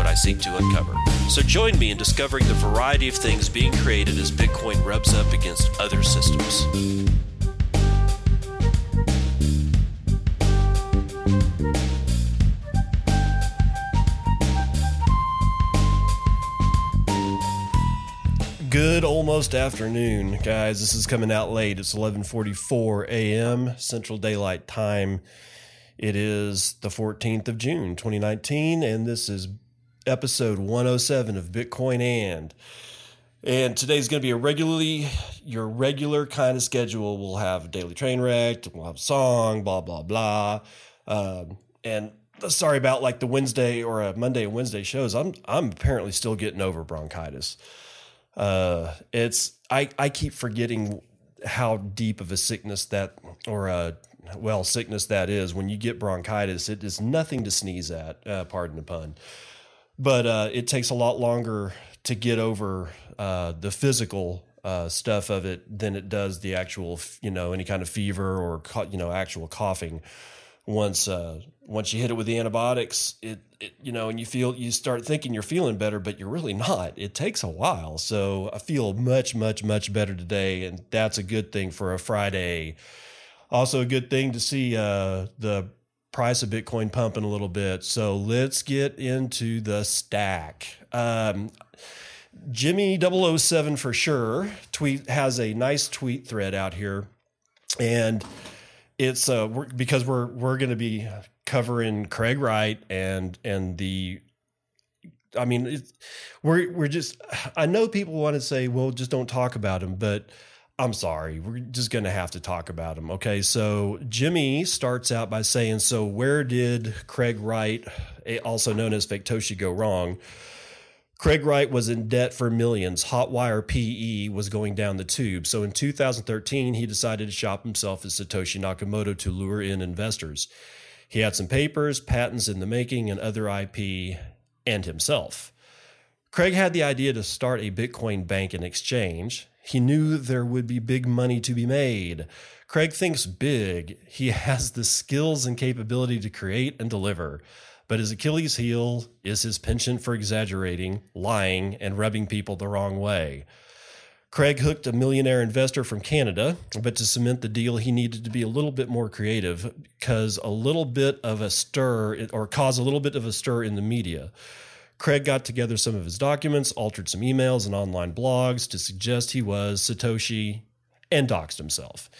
what I seek to uncover. So join me in discovering the variety of things being created as Bitcoin rubs up against other systems. Good almost afternoon, guys. This is coming out late. It's 11:44 a.m. Central Daylight Time. It is the 14th of June, 2019, and this is episode 107 of Bitcoin and. And today's going to be a regularly, your regular kind of schedule. We'll have daily train wreck, we'll have song, blah, blah, blah. Um, and sorry about like the Wednesday or a Monday and Wednesday shows. I'm, I'm apparently still getting over bronchitis. Uh, it's, I, I keep forgetting how deep of a sickness that, or a, well, sickness that is. When you get bronchitis, it is nothing to sneeze at, uh, pardon the pun but uh, it takes a lot longer to get over uh, the physical uh, stuff of it than it does the actual, you know, any kind of fever or you know actual coughing. Once uh, once you hit it with the antibiotics, it, it you know, and you feel you start thinking you're feeling better, but you're really not. It takes a while. So I feel much much much better today, and that's a good thing for a Friday. Also, a good thing to see uh, the price of Bitcoin pumping a little bit. So let's get into the stack. Um, Jimmy 007 for sure tweet has a nice tweet thread out here, and it's uh we're, because we're we're going to be covering Craig Wright and and the. I mean, we're we're just. I know people want to say, "Well, just don't talk about him," but I'm sorry. We're just going to have to talk about him. Okay. So Jimmy starts out by saying, So, where did Craig Wright, eh, also known as Faketoshi, go wrong? Craig Wright was in debt for millions. Hotwire PE was going down the tube. So in 2013, he decided to shop himself as Satoshi Nakamoto to lure in investors. He had some papers, patents in the making, and other IP, and himself. Craig had the idea to start a Bitcoin bank and exchange. He knew there would be big money to be made. Craig thinks big. He has the skills and capability to create and deliver. But his Achilles heel is his penchant for exaggerating, lying, and rubbing people the wrong way. Craig hooked a millionaire investor from Canada, but to cement the deal, he needed to be a little bit more creative because a little bit of a stir or cause a little bit of a stir in the media. Craig got together some of his documents, altered some emails and online blogs to suggest he was Satoshi, and doxed himself.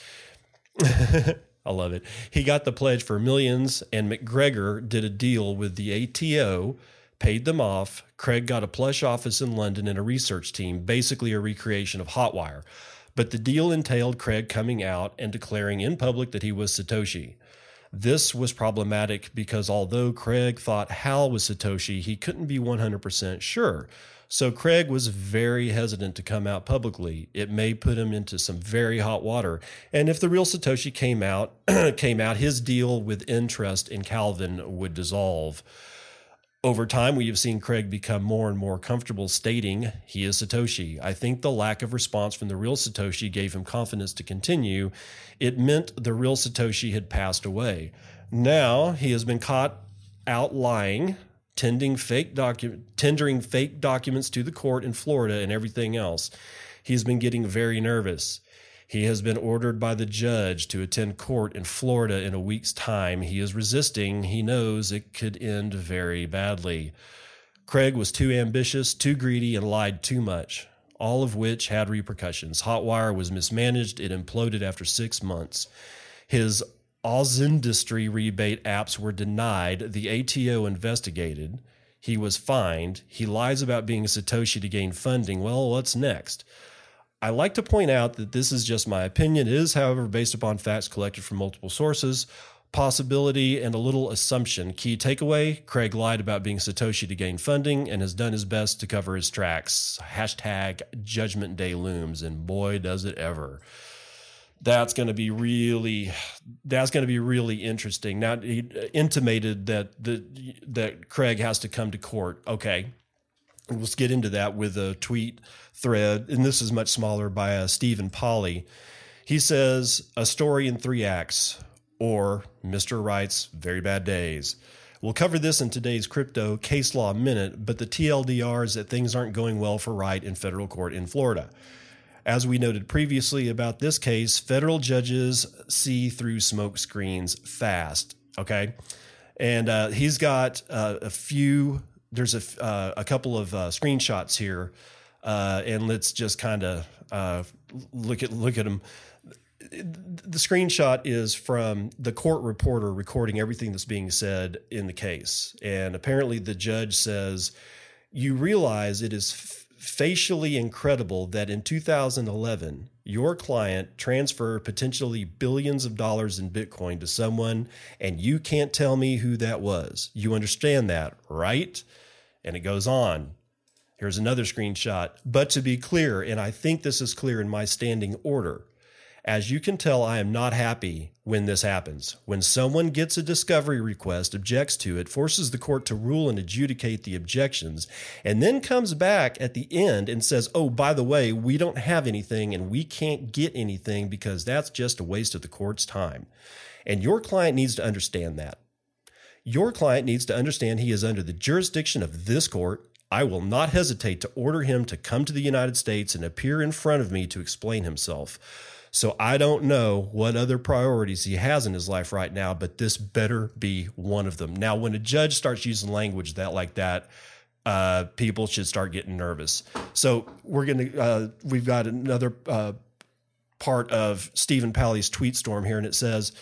I love it. He got the pledge for millions, and MacGregor did a deal with the ATO, paid them off. Craig got a plush office in London and a research team, basically a recreation of Hotwire. But the deal entailed Craig coming out and declaring in public that he was Satoshi. This was problematic because although Craig thought Hal was Satoshi, he couldn't be 100% sure. So Craig was very hesitant to come out publicly. It may put him into some very hot water. And if the real Satoshi came out, came out, his deal with interest in Calvin would dissolve. Over time, we have seen Craig become more and more comfortable stating he is Satoshi. I think the lack of response from the real Satoshi gave him confidence to continue. It meant the real Satoshi had passed away. Now he has been caught out lying, tending fake docu- tendering fake documents to the court in Florida and everything else. He's been getting very nervous. He has been ordered by the judge to attend court in Florida in a week's time. He is resisting. He knows it could end very badly. Craig was too ambitious, too greedy, and lied too much, all of which had repercussions. Hotwire was mismanaged. It imploded after six months. His Oz Industry rebate apps were denied. The ATO investigated. He was fined. He lies about being a Satoshi to gain funding. Well, what's next? I like to point out that this is just my opinion. It is, however, based upon facts collected from multiple sources. possibility and a little assumption. Key takeaway Craig lied about being Satoshi to gain funding and has done his best to cover his tracks. Hashtag judgment day looms, and boy, does it ever. That's going to be really, that's going to be really interesting. Now he intimated that the that Craig has to come to court. Okay, let's get into that with a tweet thread, and this is much smaller by uh, Stephen Palley. He says a story in three acts or Mr. Wright's Very Bad Days. We'll cover this in today's crypto case law minute, but the TLDR is that things aren't going well for Wright in federal court in Florida. As we noted previously about this case, federal judges see through smoke screens fast. Okay. And uh, he's got uh, a few, there's a, uh, a couple of uh, screenshots here. Uh, and let's just kind of uh, look at look at them the screenshot is from the court reporter recording everything that's being said in the case. And apparently, the judge says, You realize it is f- facially incredible that in 2011, your client transferred potentially billions of dollars in Bitcoin to someone, and you can't tell me who that was. You understand that, right? And it goes on. Here's another screenshot. But to be clear, and I think this is clear in my standing order, as you can tell, I am not happy when this happens. When someone gets a discovery request, objects to it, forces the court to rule and adjudicate the objections, and then comes back at the end and says, Oh, by the way, we don't have anything and we can't get anything because that's just a waste of the court's time. And your client needs to understand that. Your client needs to understand he is under the jurisdiction of this court. I will not hesitate to order him to come to the United States and appear in front of me to explain himself. So I don't know what other priorities he has in his life right now, but this better be one of them. Now, when a judge starts using language that like that, uh, people should start getting nervous. So we're gonna uh, we've got another uh, part of Stephen Palley's tweet storm here, and it says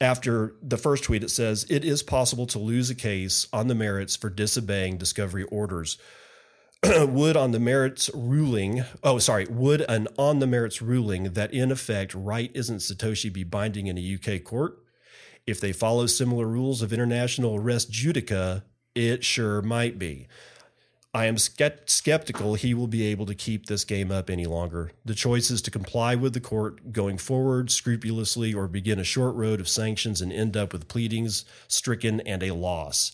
after the first tweet, it says it is possible to lose a case on the merits for disobeying discovery orders. would on the merits ruling, oh, sorry, would an on the merits ruling that in effect right isn't Satoshi be binding in a UK court? If they follow similar rules of international res judica, it sure might be. I am skeptical he will be able to keep this game up any longer. The choice is to comply with the court going forward scrupulously or begin a short road of sanctions and end up with pleadings stricken and a loss.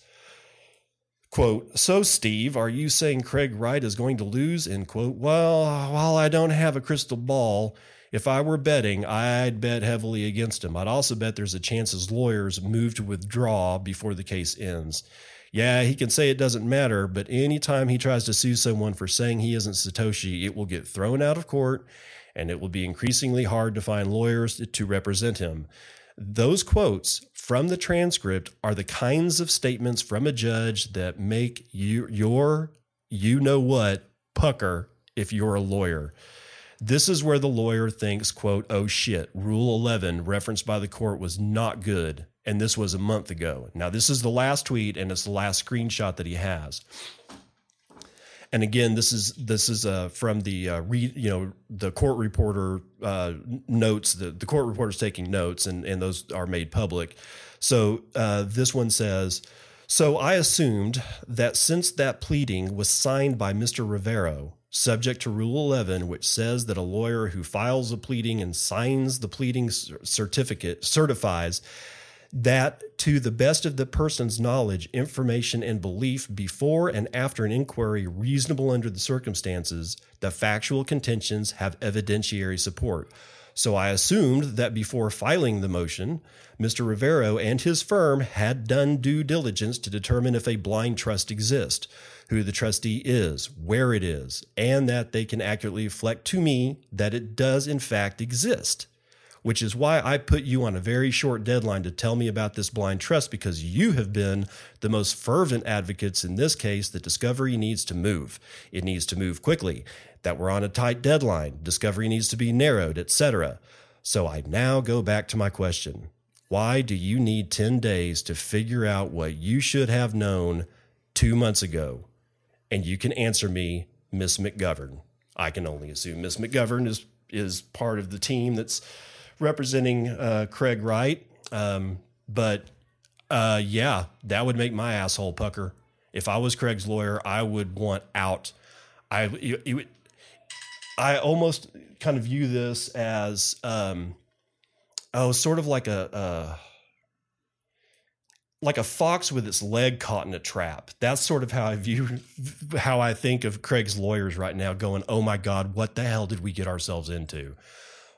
Quote, so Steve, are you saying Craig Wright is going to lose? End quote. Well, while I don't have a crystal ball, if I were betting, I'd bet heavily against him. I'd also bet there's a chance his lawyers move to withdraw before the case ends. Yeah, he can say it doesn't matter, but anytime he tries to sue someone for saying he isn't Satoshi, it will get thrown out of court and it will be increasingly hard to find lawyers to represent him. Those quotes from the transcript are the kinds of statements from a judge that make you your you know what pucker if you're a lawyer. This is where the lawyer thinks, quote, oh shit, rule 11 referenced by the court was not good. And this was a month ago. Now, this is the last tweet and it's the last screenshot that he has and again, this is this is uh, from the uh, re, you know the court reporter uh, notes. The the court reporter is taking notes, and and those are made public. So uh, this one says. So I assumed that since that pleading was signed by Mr. Rivero, subject to Rule 11, which says that a lawyer who files a pleading and signs the pleading certificate certifies that to the best of the person's knowledge, information, and belief before and after an inquiry reasonable under the circumstances, the factual contentions have evidentiary support. So I assumed that before filing the motion, Mr. Rivero and his firm had done due diligence to determine if a blind trust exists, who the trustee is, where it is, and that they can accurately reflect to me that it does in fact exist which is why I put you on a very short deadline to tell me about this blind trust because you have been the most fervent advocates in this case that discovery needs to move. It needs to move quickly, that we're on a tight deadline, discovery needs to be narrowed, etc. So I now go back to my question. Why do you need 10 days to figure out what you should have known 2 months ago? And you can answer me, Miss McGovern. I can only assume Miss McGovern is is part of the team that's representing uh, Craig Wright. Um, but uh, yeah, that would make my asshole pucker. If I was Craig's lawyer, I would want out. I you, I almost kind of view this as um, oh, sort of like a. Uh, like a fox with its leg caught in a trap. That's sort of how I view how I think of Craig's lawyers right now going, "Oh my god, what the hell did we get ourselves into?"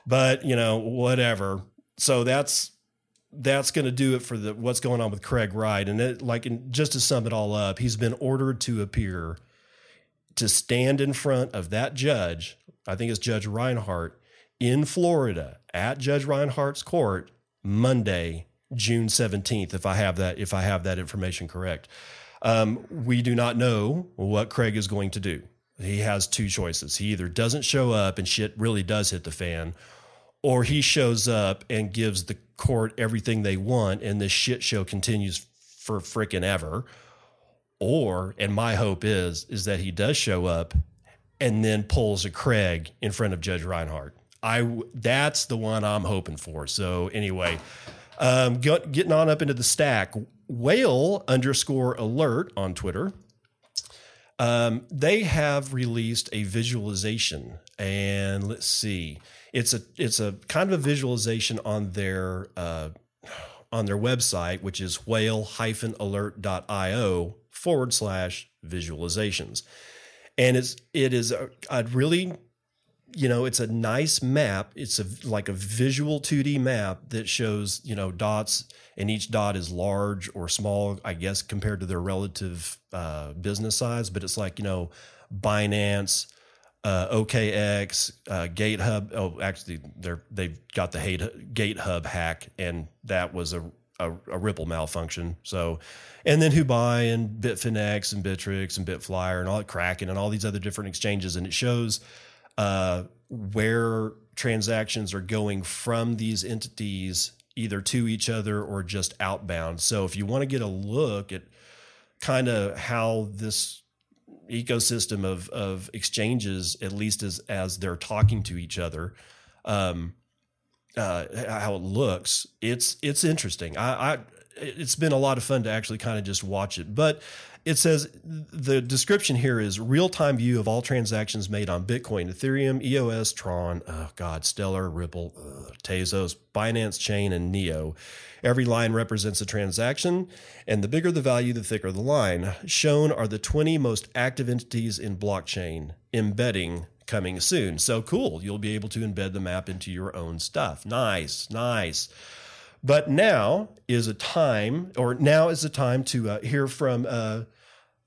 But, you know, whatever. So that's that's going to do it for the what's going on with Craig Wright and it, like in, just to sum it all up, he's been ordered to appear to stand in front of that judge, I think it's Judge Reinhart in Florida at Judge Reinhart's court Monday June 17th, if I have that, if I have that information correct. Um, we do not know what Craig is going to do. He has two choices. He either doesn't show up and shit really does hit the fan, or he shows up and gives the court everything they want and this shit show continues for freaking ever. Or, and my hope is, is that he does show up and then pulls a Craig in front of Judge Reinhart I that's the one I'm hoping for. So anyway, um, get, getting on up into the stack, whale underscore alert on Twitter. Um, they have released a visualization, and let's see, it's a it's a kind of a visualization on their uh, on their website, which is whale-alert.io forward slash visualizations, and it's it is a, a really you know it's a nice map. It's a like a visual 2d map that shows you know dots and each dot is large or small i guess compared to their relative uh, business size. But it's like you know binance uh, okx uh, gatehub oh actually they're they've got the hate, gatehub hack and that was a, a, a ripple malfunction so and then Huobi and bitfinex and Bittrex and bitflyer and all kraken and all these other different exchanges and it shows uh, where transactions are going from these entities either to each other or just outbound. So if you want to get a look at kind of how this ecosystem of of exchanges, at least as as they're talking to each other, um, uh, how it looks, it's it's interesting. I, I it's been a lot of fun to actually kind of just watch it, but it says the description here is real time view of all transactions made on Bitcoin, Ethereum, EOS, Tron, oh God, Stellar, Ripple, ugh, Tezos, Binance Chain, and Neo. Every line represents a transaction, and the bigger the value, the thicker the line. Shown are the 20 most active entities in blockchain, embedding coming soon. So cool. You'll be able to embed the map into your own stuff. Nice, nice. But now is a time, or now is the time to uh, hear from uh,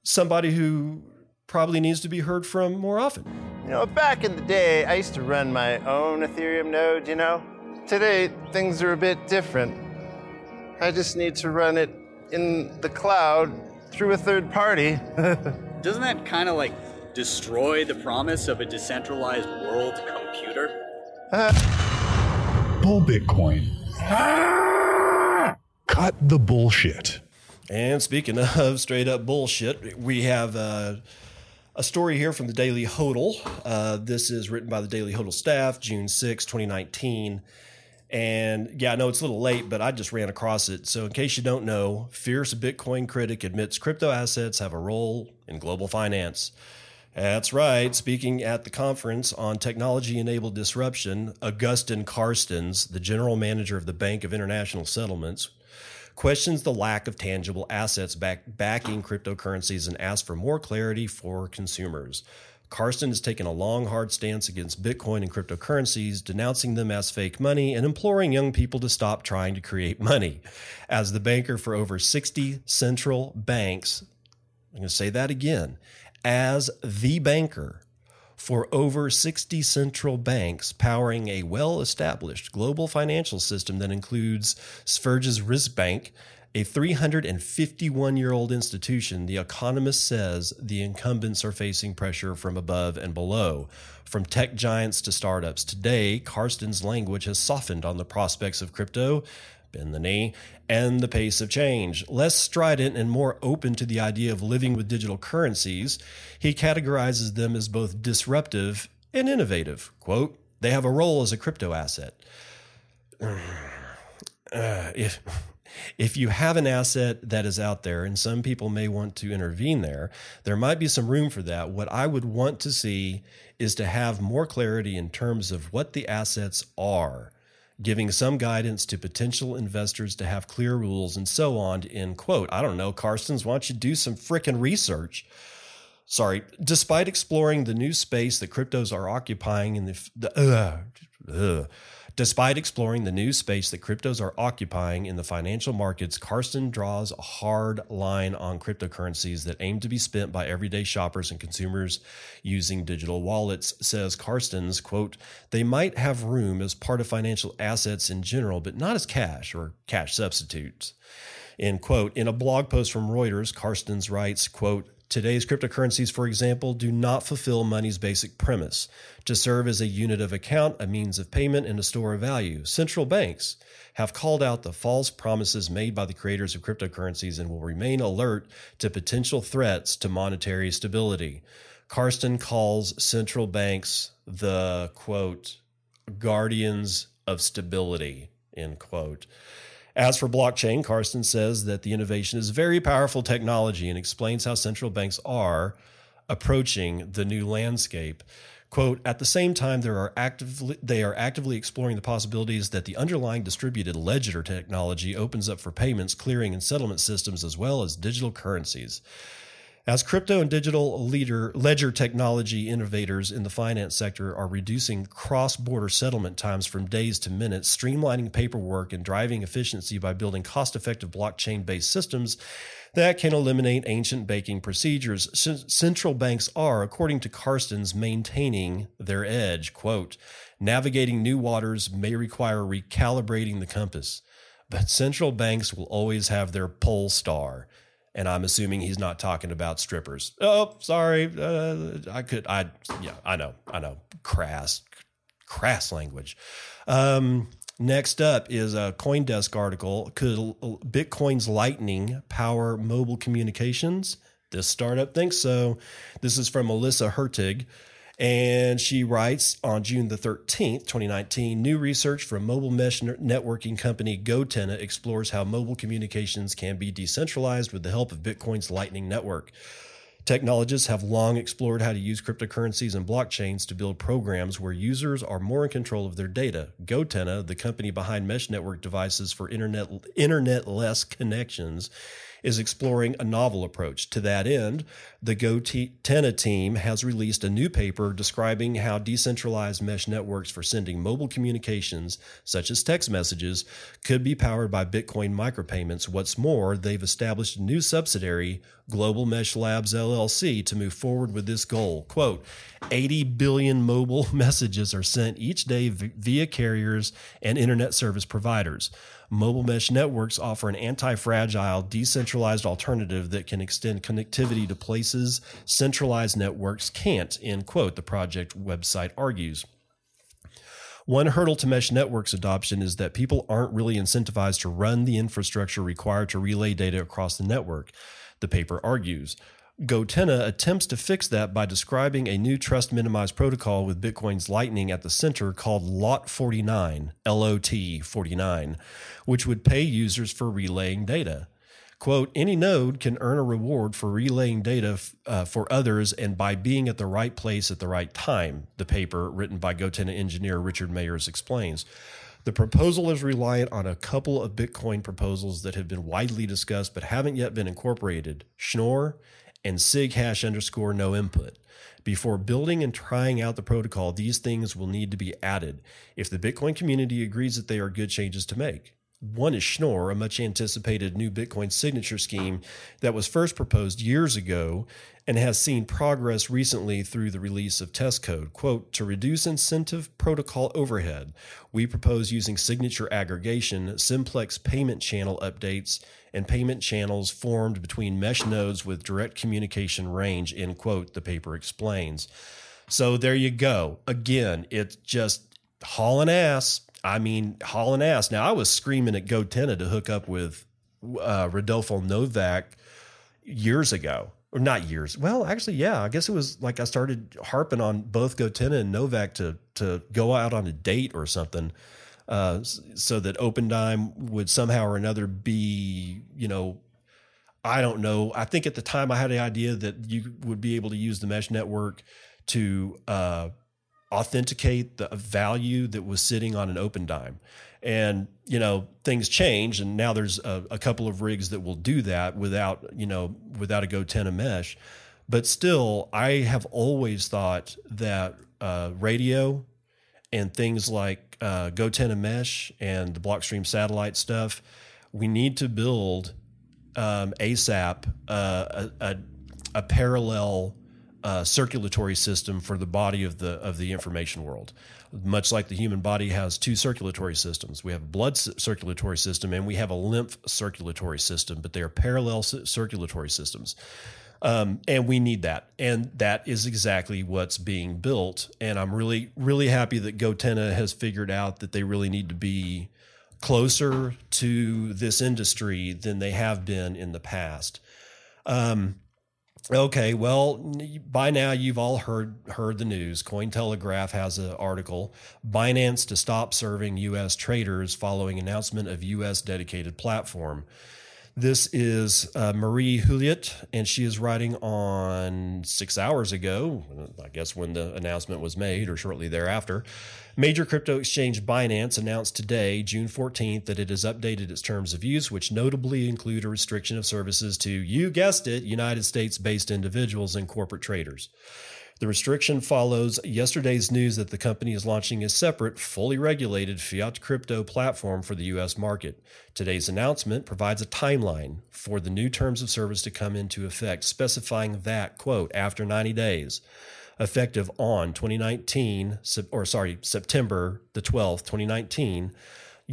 somebody who probably needs to be heard from more often. You know, back in the day, I used to run my own Ethereum node, you know? Today, things are a bit different. I just need to run it in the cloud through a third party. Doesn't that kind of like destroy the promise of a decentralized world computer? Uh, Bull Bitcoin. Cut the bullshit. And speaking of straight up bullshit, we have uh, a story here from the Daily Hodl. Uh, this is written by the Daily Hodl staff, June 6, 2019. And yeah, I know it's a little late, but I just ran across it. So, in case you don't know, fierce Bitcoin critic admits crypto assets have a role in global finance. That's right. Speaking at the conference on technology enabled disruption, Agustin Carstens, the general manager of the Bank of International Settlements, questions the lack of tangible assets back, backing cryptocurrencies and asks for more clarity for consumers. Carsten has taken a long, hard stance against Bitcoin and cryptocurrencies, denouncing them as fake money and imploring young people to stop trying to create money. As the banker for over 60 central banks, I'm going to say that again, as the banker for over 60 central banks powering a well established global financial system that includes Sveriges Riksbank, a 351 year old institution, The Economist says the incumbents are facing pressure from above and below, from tech giants to startups. Today, Carsten's language has softened on the prospects of crypto, bend the knee, and the pace of change. Less strident and more open to the idea of living with digital currencies, he categorizes them as both disruptive and innovative. Quote, they have a role as a crypto asset. Uh, if if you have an asset that is out there and some people may want to intervene there, there might be some room for that. What I would want to see is to have more clarity in terms of what the assets are, giving some guidance to potential investors to have clear rules and so on. End quote. I don't know, Carstens, why don't you do some freaking research? Sorry, despite exploring the new space that cryptos are occupying in the, the uh, uh, Despite exploring the new space that cryptos are occupying in the financial markets, Carsten draws a hard line on cryptocurrencies that aim to be spent by everyday shoppers and consumers using digital wallets. Says Carsten's quote, they might have room as part of financial assets in general, but not as cash or cash substitutes. End quote. In a blog post from Reuters, Carstens writes, quote, Today's cryptocurrencies, for example, do not fulfill money's basic premise to serve as a unit of account, a means of payment, and a store of value. Central banks have called out the false promises made by the creators of cryptocurrencies and will remain alert to potential threats to monetary stability. Carsten calls central banks the quote, guardians of stability, end quote. As for blockchain, Carsten says that the innovation is very powerful technology and explains how central banks are approaching the new landscape. Quote, at the same time, there are actively, they are actively exploring the possibilities that the underlying distributed ledger technology opens up for payments, clearing, and settlement systems, as well as digital currencies. As crypto and digital leader, ledger technology innovators in the finance sector are reducing cross border settlement times from days to minutes, streamlining paperwork, and driving efficiency by building cost effective blockchain based systems that can eliminate ancient banking procedures. C- central banks are, according to Carstens, maintaining their edge. Quote, navigating new waters may require recalibrating the compass, but central banks will always have their pole star and I'm assuming he's not talking about strippers. Oh, sorry, uh, I could, I yeah, I know, I know, crass, crass language. Um, next up is a CoinDesk article. Could Bitcoin's Lightning power mobile communications? This startup thinks so. This is from Melissa Hertig. And she writes on June the 13th, 2019, new research from mobile mesh networking company GoTenna explores how mobile communications can be decentralized with the help of Bitcoin's Lightning Network. Technologists have long explored how to use cryptocurrencies and blockchains to build programs where users are more in control of their data. GoTenna, the company behind mesh network devices for internet internet-less connections, is exploring a novel approach. To that end, the GoTenna team has released a new paper describing how decentralized mesh networks for sending mobile communications, such as text messages, could be powered by Bitcoin micropayments. What's more, they've established a new subsidiary, Global Mesh Labs LLC, to move forward with this goal. Quote 80 billion mobile messages are sent each day via carriers and internet service providers. Mobile mesh networks offer an anti fragile, decentralized alternative that can extend connectivity to places centralized networks can't, end quote, the project website argues. One hurdle to mesh networks adoption is that people aren't really incentivized to run the infrastructure required to relay data across the network, the paper argues. GoTenna attempts to fix that by describing a new trust minimized protocol with Bitcoin's Lightning at the center called LOT 49, LOT 49, which would pay users for relaying data. Quote, any node can earn a reward for relaying data uh, for others and by being at the right place at the right time, the paper written by GoTenna engineer Richard Myers explains. The proposal is reliant on a couple of Bitcoin proposals that have been widely discussed but haven't yet been incorporated Schnorr and sig hash underscore no input. Before building and trying out the protocol, these things will need to be added if the Bitcoin community agrees that they are good changes to make. One is Schnorr, a much anticipated new Bitcoin signature scheme that was first proposed years ago and has seen progress recently through the release of test code. Quote, to reduce incentive protocol overhead, we propose using signature aggregation, simplex payment channel updates, and payment channels formed between mesh nodes with direct communication range, end quote, the paper explains. So there you go. Again, it's just hauling ass I mean, hauling ass. Now, I was screaming at GoTenna to hook up with uh, Rodolfo Novak years ago, or not years. Well, actually, yeah, I guess it was like I started harping on both GoTenna and Novak to to go out on a date or something uh, so that OpenDime would somehow or another be, you know, I don't know. I think at the time I had the idea that you would be able to use the mesh network to uh, authenticate the value that was sitting on an open dime. And, you know, things change and now there's a, a couple of rigs that will do that without, you know, without a GoTenna mesh. But still, I have always thought that uh, radio and things like uh, GoTenna mesh and the Blockstream satellite stuff, we need to build um, ASAP uh, a, a, a parallel uh, circulatory system for the body of the of the information world. Much like the human body has two circulatory systems, we have a blood circulatory system and we have a lymph circulatory system, but they are parallel circulatory systems. Um, and we need that, and that is exactly what's being built. And I'm really, really happy that GoTenna has figured out that they really need to be closer to this industry than they have been in the past. Um, okay, well, by now you've all heard heard the news. Cointelegraph has an article: Binance to stop serving U.S. traders following announcement of U.S. dedicated platform. This is uh, Marie Huillet, and she is writing on six hours ago, I guess when the announcement was made or shortly thereafter. Major crypto exchange Binance announced today, June 14th, that it has updated its terms of use, which notably include a restriction of services to, you guessed it, United States based individuals and corporate traders. The restriction follows yesterday's news that the company is launching a separate, fully regulated fiat crypto platform for the U.S. market. Today's announcement provides a timeline for the new terms of service to come into effect, specifying that, quote, after 90 days, effective on 2019, or sorry, September the 12th, 2019,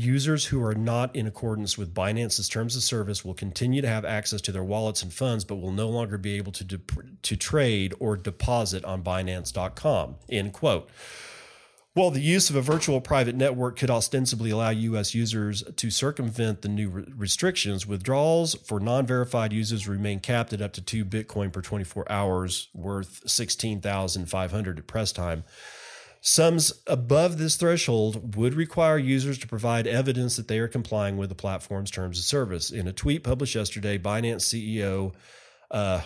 users who are not in accordance with Binance's terms of service will continue to have access to their wallets and funds, but will no longer be able to dep to trade or deposit on Binance.com. End quote. Well, the use of a virtual private network could ostensibly allow U.S. users to circumvent the new re- restrictions. Withdrawals for non verified users remain capped at up to two Bitcoin per 24 hours, worth 16,500 at press time. Sums above this threshold would require users to provide evidence that they are complying with the platform's terms of service. In a tweet published yesterday, Binance CEO, uh,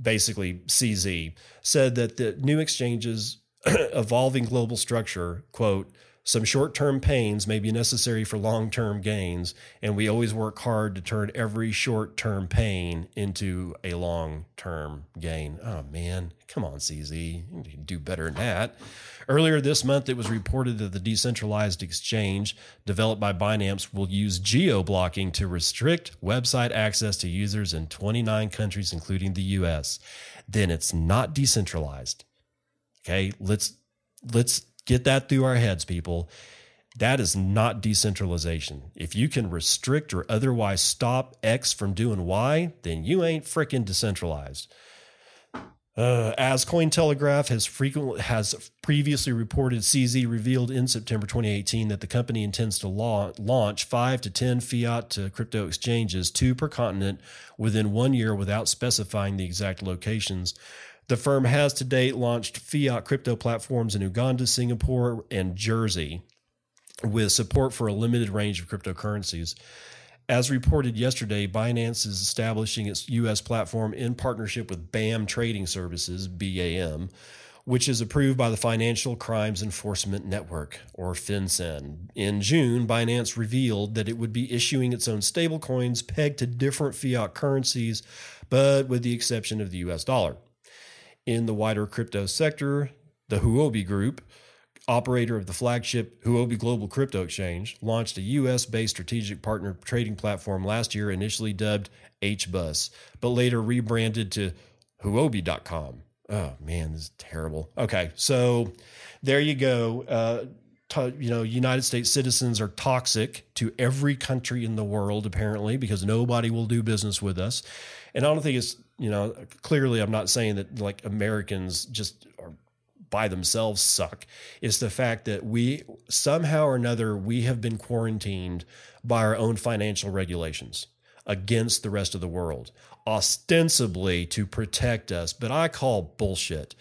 basically CZ, said that the new exchanges evolving global structure, quote, some short term pains may be necessary for long term gains, and we always work hard to turn every short term pain into a long term gain. Oh, man. Come on, CZ. You can do better than that. Earlier this month, it was reported that the decentralized exchange developed by Binance will use geo blocking to restrict website access to users in 29 countries, including the US. Then it's not decentralized. Okay, let's let's get that through our heads, people. That is not decentralization. If you can restrict or otherwise stop X from doing Y, then you ain't freaking decentralized. Uh, as Cointelegraph has frequently has previously reported, CZ revealed in September 2018 that the company intends to law, launch five to ten fiat to crypto exchanges, two per continent, within one year, without specifying the exact locations. The firm has to date launched fiat crypto platforms in Uganda, Singapore, and Jersey, with support for a limited range of cryptocurrencies. As reported yesterday, Binance is establishing its U.S. platform in partnership with BAM Trading Services, BAM, which is approved by the Financial Crimes Enforcement Network, or FinCEN. In June, Binance revealed that it would be issuing its own stablecoins pegged to different fiat currencies, but with the exception of the U.S. dollar. In the wider crypto sector, the Huobi Group, operator of the flagship Huobi Global Crypto Exchange, launched a US based strategic partner trading platform last year, initially dubbed HBUS, but later rebranded to Huobi.com. Oh man, this is terrible. Okay, so there you go. Uh, you know, United States citizens are toxic to every country in the world, apparently, because nobody will do business with us. And I don't think it's, you know, clearly I'm not saying that like Americans just are by themselves suck. It's the fact that we somehow or another we have been quarantined by our own financial regulations against the rest of the world, ostensibly to protect us. But I call bullshit.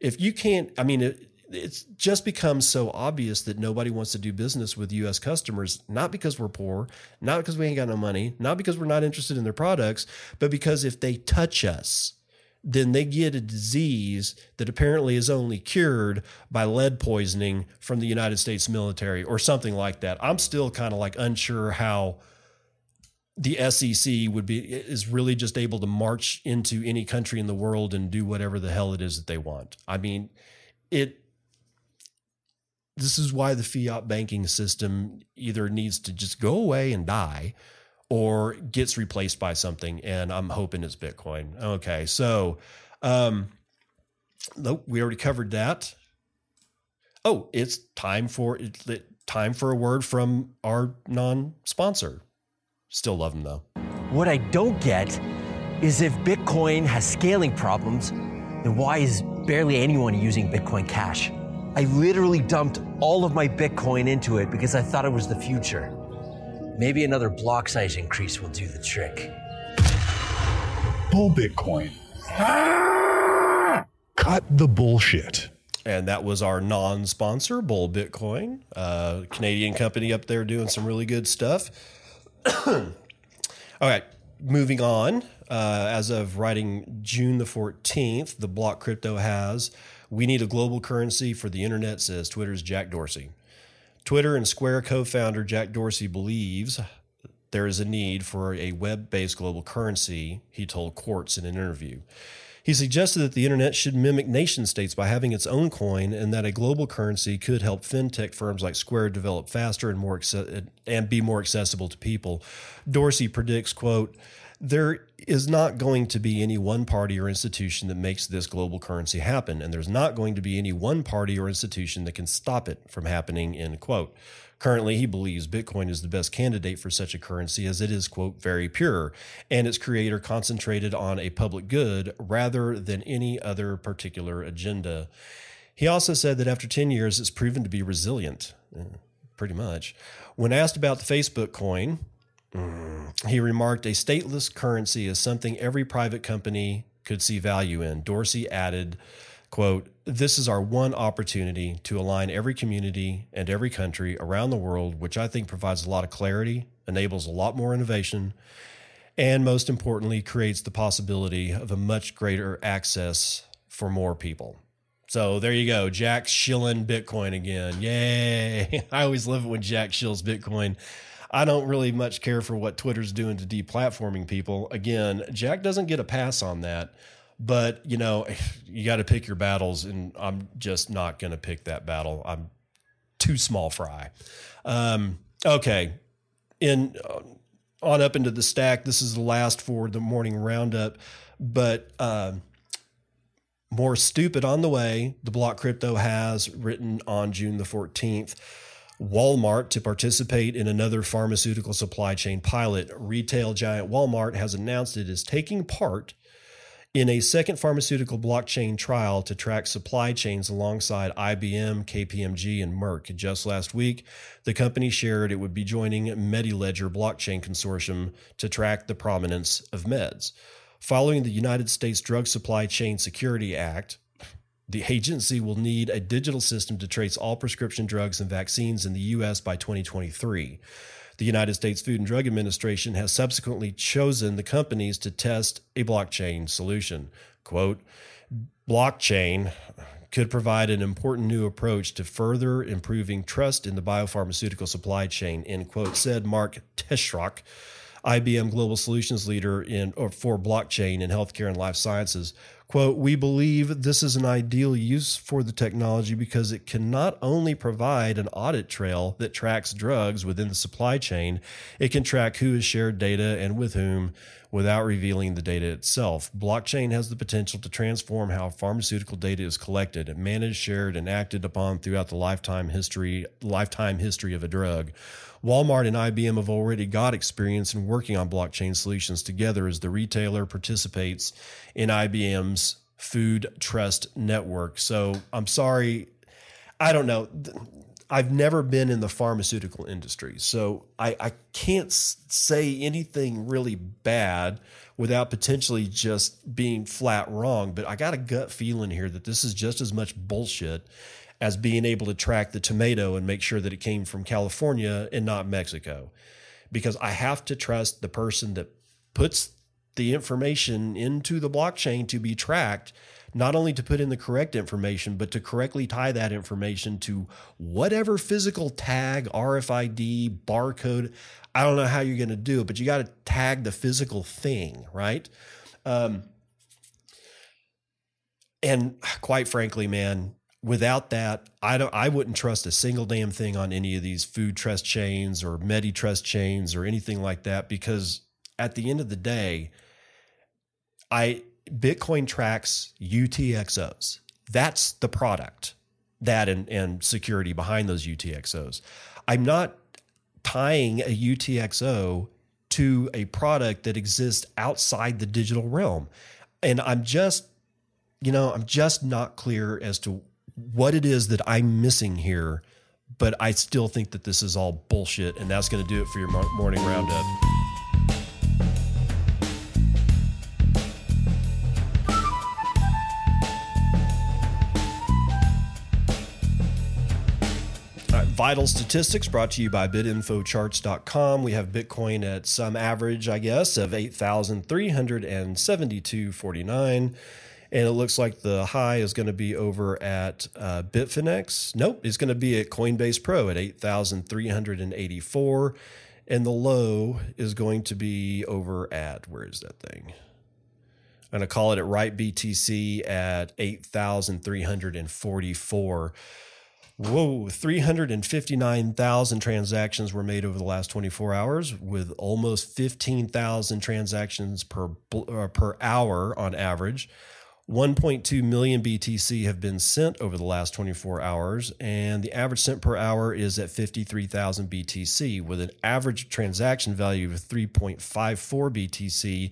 If you can't, I mean, it, it's just become so obvious that nobody wants to do business with US customers, not because we're poor, not because we ain't got no money, not because we're not interested in their products, but because if they touch us, then they get a disease that apparently is only cured by lead poisoning from the United States military or something like that. I'm still kind of like unsure how the SEC would be is really just able to march into any country in the world and do whatever the hell it is that they want. I mean, it this is why the fiat banking system either needs to just go away and die or gets replaced by something and i'm hoping it's bitcoin. Okay so um nope we already covered that. Oh it's time for it, time for a word from our non-sponsor. Still love them though. What I don't get is if Bitcoin has scaling problems, then why is barely anyone using Bitcoin Cash? I literally dumped all of my Bitcoin into it because I thought it was the future. Maybe another block size increase will do the trick. Bull Bitcoin. Cut the bullshit. and that was our non-sponsor bull bitcoin uh, canadian company up there doing some really good stuff all right moving on uh, as of writing june the 14th the block crypto has we need a global currency for the internet says twitter's jack dorsey twitter and square co-founder jack dorsey believes there is a need for a web-based global currency he told quartz in an interview he suggested that the internet should mimic nation states by having its own coin and that a global currency could help fintech firms like Square develop faster and more and be more accessible to people. Dorsey predicts, quote, there is not going to be any one party or institution that makes this global currency happen, and there's not going to be any one party or institution that can stop it from happening, end quote. Currently, he believes Bitcoin is the best candidate for such a currency as it is, quote, very pure, and its creator concentrated on a public good rather than any other particular agenda. He also said that after 10 years, it's proven to be resilient, eh, pretty much. When asked about the Facebook coin, mm, he remarked a stateless currency is something every private company could see value in. Dorsey added, quote, this is our one opportunity to align every community and every country around the world, which I think provides a lot of clarity, enables a lot more innovation, and most importantly, creates the possibility of a much greater access for more people. So there you go. Jack shilling Bitcoin again. Yay. I always love it when Jack shills Bitcoin. I don't really much care for what Twitter's doing to deplatforming people. Again, Jack doesn't get a pass on that. But, you know, you got to pick your battles, and I'm just not going to pick that battle. I'm too small fry. Um, okay. In uh, on up into the stack. This is the last for the morning roundup, but um, more stupid on the way. The block crypto has written on June the 14th. Walmart to participate in another pharmaceutical supply chain pilot. Retail giant Walmart has announced it is taking part in a second pharmaceutical blockchain trial to track supply chains alongside IBM, KPMG, and Merck. Just last week, the company shared it would be joining MediLedger blockchain consortium to track the prominence of meds. Following the United States Drug Supply Chain Security Act, the agency will need a digital system to trace all prescription drugs and vaccines in the U.S. by 2023. The United States Food and Drug Administration has subsequently chosen the companies to test a blockchain solution. Quote, blockchain could provide an important new approach to further improving trust in the biopharmaceutical supply chain, end quote, said Mark Treshock, IBM Global Solutions Leader in or for blockchain in healthcare and life sciences. Quote, we believe this is an ideal use for the technology because it can not only provide an audit trail that tracks drugs within the supply chain, it can track who has shared data and with whom without revealing the data itself. Blockchain has the potential to transform how pharmaceutical data is collected, managed, shared, and acted upon throughout the lifetime history lifetime history of a drug. Walmart and IBM have already got experience in working on blockchain solutions together as the retailer participates in IBM's Food Trust Network. So I'm sorry, I don't know. I've never been in the pharmaceutical industry, so I, I can't say anything really bad without potentially just being flat wrong. But I got a gut feeling here that this is just as much bullshit as being able to track the tomato and make sure that it came from California and not Mexico. Because I have to trust the person that puts the information into the blockchain to be tracked, not only to put in the correct information, but to correctly tie that information to whatever physical tag, RFID, barcode. I don't know how you're going to do it, but you got to tag the physical thing, right? Um, and quite frankly, man, without that, I don't I wouldn't trust a single damn thing on any of these food trust chains or Medi trust chains or anything like that because at the end of the day, I Bitcoin tracks UTXOs. That's the product. That and, and security behind those UTXOs. I'm not tying a UTXO to a product that exists outside the digital realm. And I'm just, you know, I'm just not clear as to what it is that I'm missing here, but I still think that this is all bullshit. And that's going to do it for your morning roundup. Vital statistics brought to you by bitinfocharts.com. We have Bitcoin at some average, I guess, of 8,372.49. And it looks like the high is going to be over at uh, Bitfinex. Nope, it's going to be at Coinbase Pro at 8,384. And the low is going to be over at, where is that thing? I'm going to call it at RightBTC at 8,344. Whoa, 359,000 transactions were made over the last 24 hours with almost 15,000 transactions per uh, per hour on average. 1.2 million BTC have been sent over the last 24 hours, and the average sent per hour is at 53,000 BTC, with an average transaction value of 3.54 BTC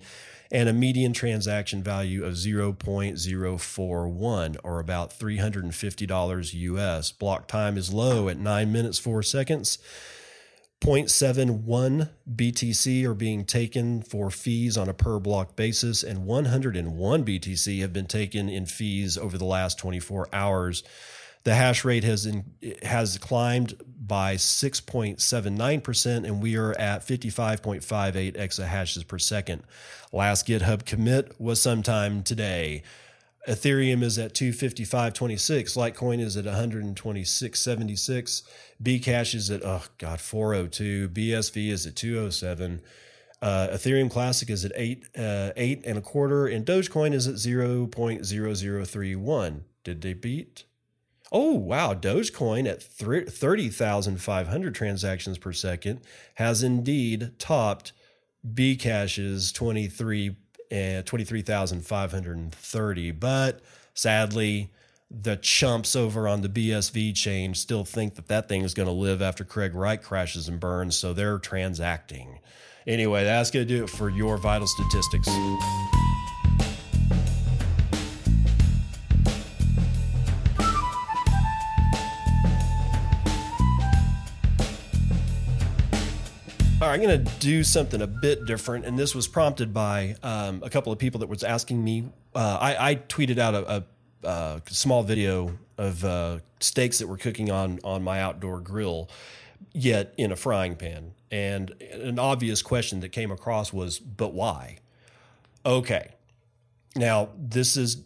and a median transaction value of 0.041 or about $350 US. Block time is low at 9 minutes 4 seconds. 0.71 BTC are being taken for fees on a per block basis, and 101 BTC have been taken in fees over the last 24 hours. The hash rate has in, has climbed by 6.79%, and we are at 55.58 exahashes per second. Last GitHub commit was sometime today. Ethereum is at 255.26. Litecoin is at 126.76. Bcash is at, oh God, 402. BSV is at 207. Uh, Ethereum Classic is at eight, uh, eight and a quarter, and Dogecoin is at 0.0031. Did they beat? Oh, wow. Dogecoin at 30,500 transactions per second has indeed topped Bcash's 23 uh, 23,530. But sadly, the chumps over on the BSV chain still think that that thing is going to live after Craig Wright crashes and burns, so they're transacting. Anyway, that's going to do it for your vital statistics. I'm going to do something a bit different, and this was prompted by um, a couple of people that was asking me. Uh, I, I, tweeted out a, a, a small video of uh, steaks that were cooking on on my outdoor grill, yet in a frying pan. And an obvious question that came across was, "But why?" Okay, now this is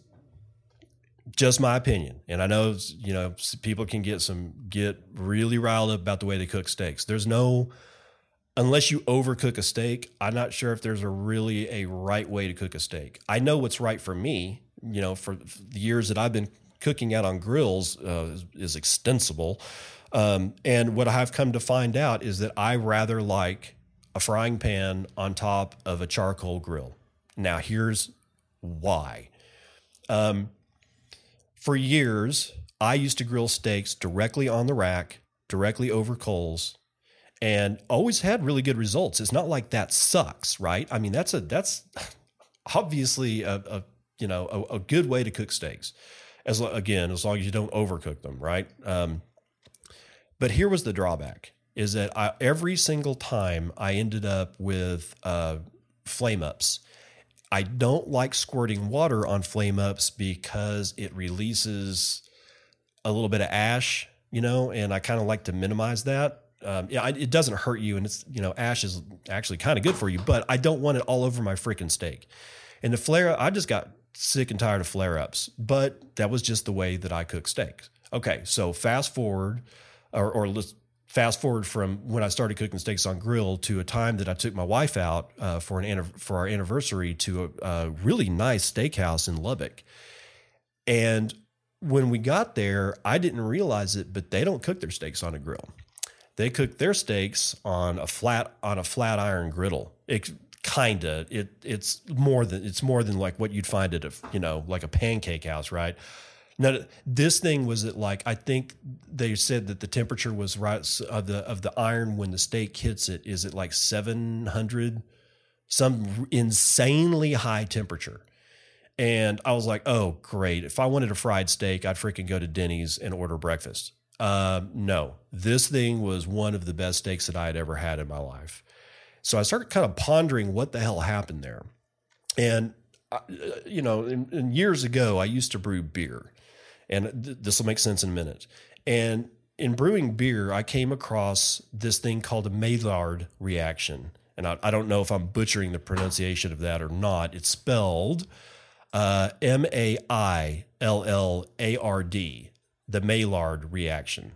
just my opinion, and I know you know people can get some get really riled up about the way they cook steaks. There's no unless you overcook a steak, I'm not sure if there's a really a right way to cook a steak. I know what's right for me. You know, for the years that I've been cooking out on grills uh, is, is, extensible. Um, and what I've come to find out is that I rather like a frying pan on top of a charcoal grill. Now, here's why. Um, for years, I used to grill steaks directly on the rack, directly over coals, and always had really good results. It's not like that sucks, right? I mean, that's a that's obviously a, a you know a, a, good way to cook steaks. As again, as long as you don't overcook them, right? Um, but here was the drawback: is that I, every single time I ended up with uh, flame ups. I don't like squirting water on flame ups because it releases a little bit of ash, you know, and I kind of like to minimize that. Um, yeah, I, it doesn't hurt you, and it's you know ash is actually kind of good for you, but I don't want it all over my freaking steak. And the flare, I just got sick and tired of flare ups, but that was just the way that I cook steaks. Okay, so fast forward, or, or let's fast forward from when I started cooking steaks on grill to a time that I took my wife out uh, for an for our anniversary to a, a really nice steakhouse in Lubbock, and when we got there, I didn't realize it, but they don't cook their steaks on a grill. They cook their steaks on a flat on a flat iron griddle. It kinda it it's more than it's more than like what you'd find at a you know like a pancake house, right? Now this thing was at like I think they said that the temperature was right of the of the iron when the steak hits it is at like seven hundred, some insanely high temperature. And I was like, oh, great. If I wanted a fried steak, I'd freaking go to Denny's and order breakfast. Uh, no, this thing was one of the best steaks that I had ever had in my life. So I started kind of pondering what the hell happened there. And, uh, you know, in, in years ago, I used to brew beer. And th- this will make sense in a minute. And in brewing beer, I came across this thing called a Maillard reaction. And I, I don't know if I'm butchering the pronunciation of that or not. It's spelled uh, M A I L L A R D, the Maillard reaction.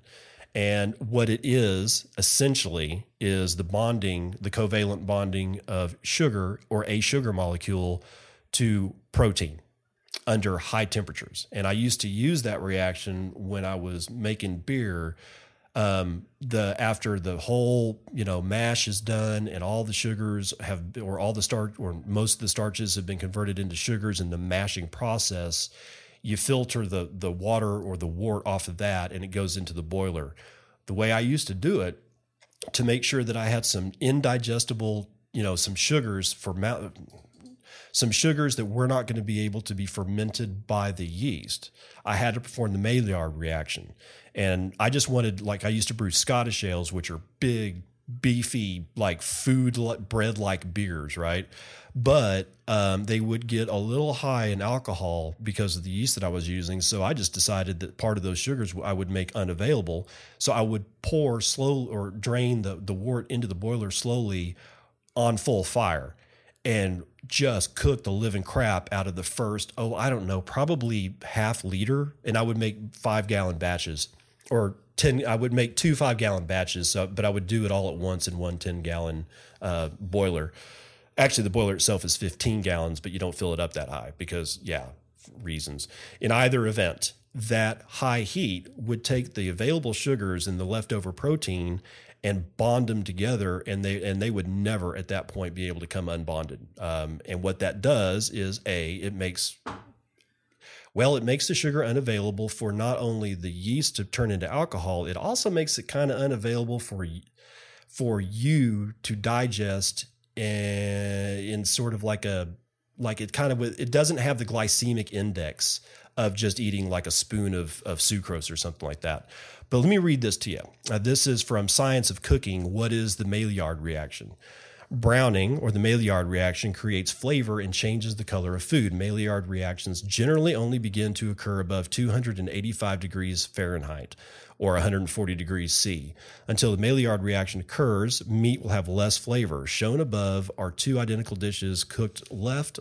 And what it is essentially is the bonding, the covalent bonding of sugar or a sugar molecule to protein under high temperatures. And I used to use that reaction when I was making beer. Um, the after the whole you know mash is done and all the sugars have or all the starch or most of the starches have been converted into sugars in the mashing process you filter the the water or the wort off of that and it goes into the boiler the way i used to do it to make sure that i had some indigestible you know some sugars for some sugars that were not going to be able to be fermented by the yeast. I had to perform the Maillard reaction. And I just wanted, like, I used to brew Scottish ales, which are big, beefy, like food bread like beers, right? But um, they would get a little high in alcohol because of the yeast that I was using. So I just decided that part of those sugars I would make unavailable. So I would pour slow or drain the, the wort into the boiler slowly on full fire and just cook the living crap out of the first, oh, I don't know, probably half liter. And I would make five gallon batches or 10, I would make two five gallon batches. So, but I would do it all at once in one 10 gallon uh, boiler. Actually, the boiler itself is 15 gallons, but you don't fill it up that high because, yeah, reasons. In either event, that high heat would take the available sugars and the leftover protein and bond them together and they and they would never at that point be able to come unbonded um, and what that does is a it makes well it makes the sugar unavailable for not only the yeast to turn into alcohol it also makes it kind of unavailable for for you to digest and in sort of like a like it kind of it doesn't have the glycemic index of just eating like a spoon of, of sucrose or something like that but let me read this to you. Uh, this is from Science of Cooking. What is the Maillard reaction? Browning, or the Maillard reaction, creates flavor and changes the color of food. Maillard reactions generally only begin to occur above 285 degrees Fahrenheit or 140 degrees C. Until the Maillard reaction occurs, meat will have less flavor. Shown above are two identical dishes cooked left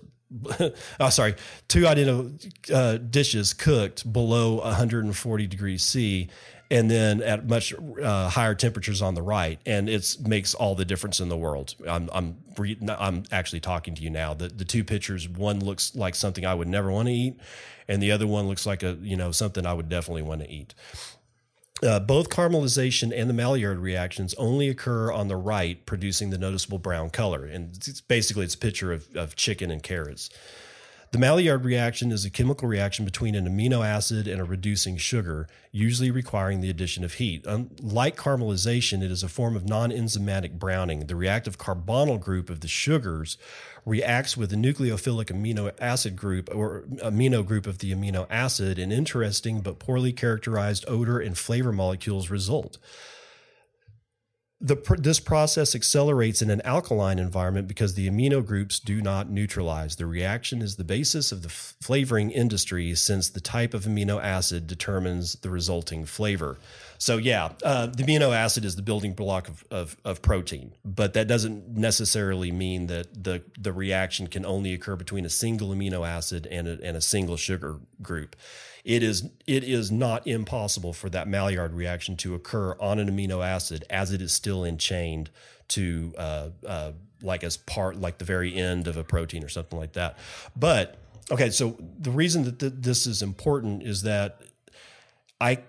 oh, sorry, two identical uh, dishes cooked below 140 degrees C and then at much uh, higher temperatures on the right, and it makes all the difference in the world. I'm I'm I'm actually talking to you now. The the two pictures, one looks like something I would never want to eat, and the other one looks like a you know something I would definitely want to eat. Uh, both caramelization and the Maillard reactions only occur on the right, producing the noticeable brown color. And it's basically, it's a picture of, of chicken and carrots. The Maillard reaction is a chemical reaction between an amino acid and a reducing sugar, usually requiring the addition of heat. Unlike caramelization, it is a form of non enzymatic browning. The reactive carbonyl group of the sugars reacts with the nucleophilic amino acid group or amino group of the amino acid, and interesting but poorly characterized odor and flavor molecules result. The this process accelerates in an alkaline environment because the amino groups do not neutralize. The reaction is the basis of the f- flavoring industry since the type of amino acid determines the resulting flavor. So yeah, uh, the amino acid is the building block of, of, of protein, but that doesn't necessarily mean that the the reaction can only occur between a single amino acid and a, and a single sugar group. It is it is not impossible for that Maillard reaction to occur on an amino acid as it is still enchained to uh, uh, like as part like the very end of a protein or something like that. But okay, so the reason that th- this is important is that I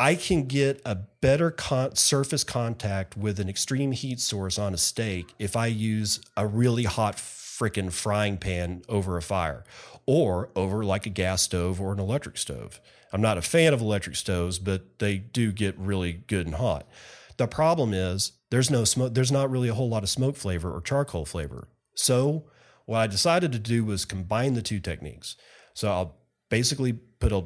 I can get a better con- surface contact with an extreme heat source on a steak if I use a really hot freaking frying pan over a fire or over like a gas stove or an electric stove. I'm not a fan of electric stoves, but they do get really good and hot. The problem is there's no smoke, there's not really a whole lot of smoke flavor or charcoal flavor. So, what I decided to do was combine the two techniques. So, I'll basically put a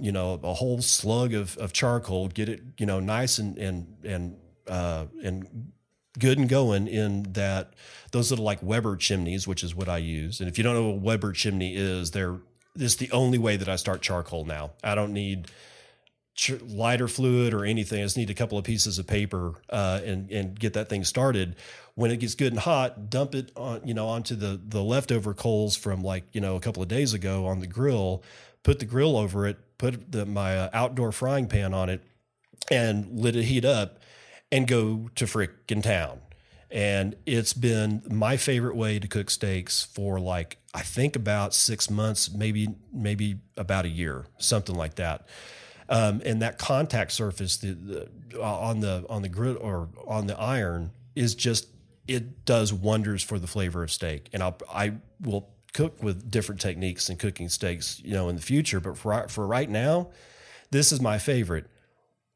you know a whole slug of, of charcoal, get it you know nice and and and uh, and good and going in that those little like Weber chimneys, which is what I use. And if you don't know what Weber chimney is, they're is the only way that I start charcoal now. I don't need lighter fluid or anything. I just need a couple of pieces of paper uh, and and get that thing started. When it gets good and hot, dump it on you know onto the the leftover coals from like you know a couple of days ago on the grill. Put the grill over it. Put the, my uh, outdoor frying pan on it, and let it heat up, and go to frickin' town. And it's been my favorite way to cook steaks for like I think about six months, maybe maybe about a year, something like that. Um, and that contact surface the, the, on the on the grid or on the iron is just it does wonders for the flavor of steak. And I'll, I will cook with different techniques and cooking steaks, you know, in the future. But for for right now, this is my favorite.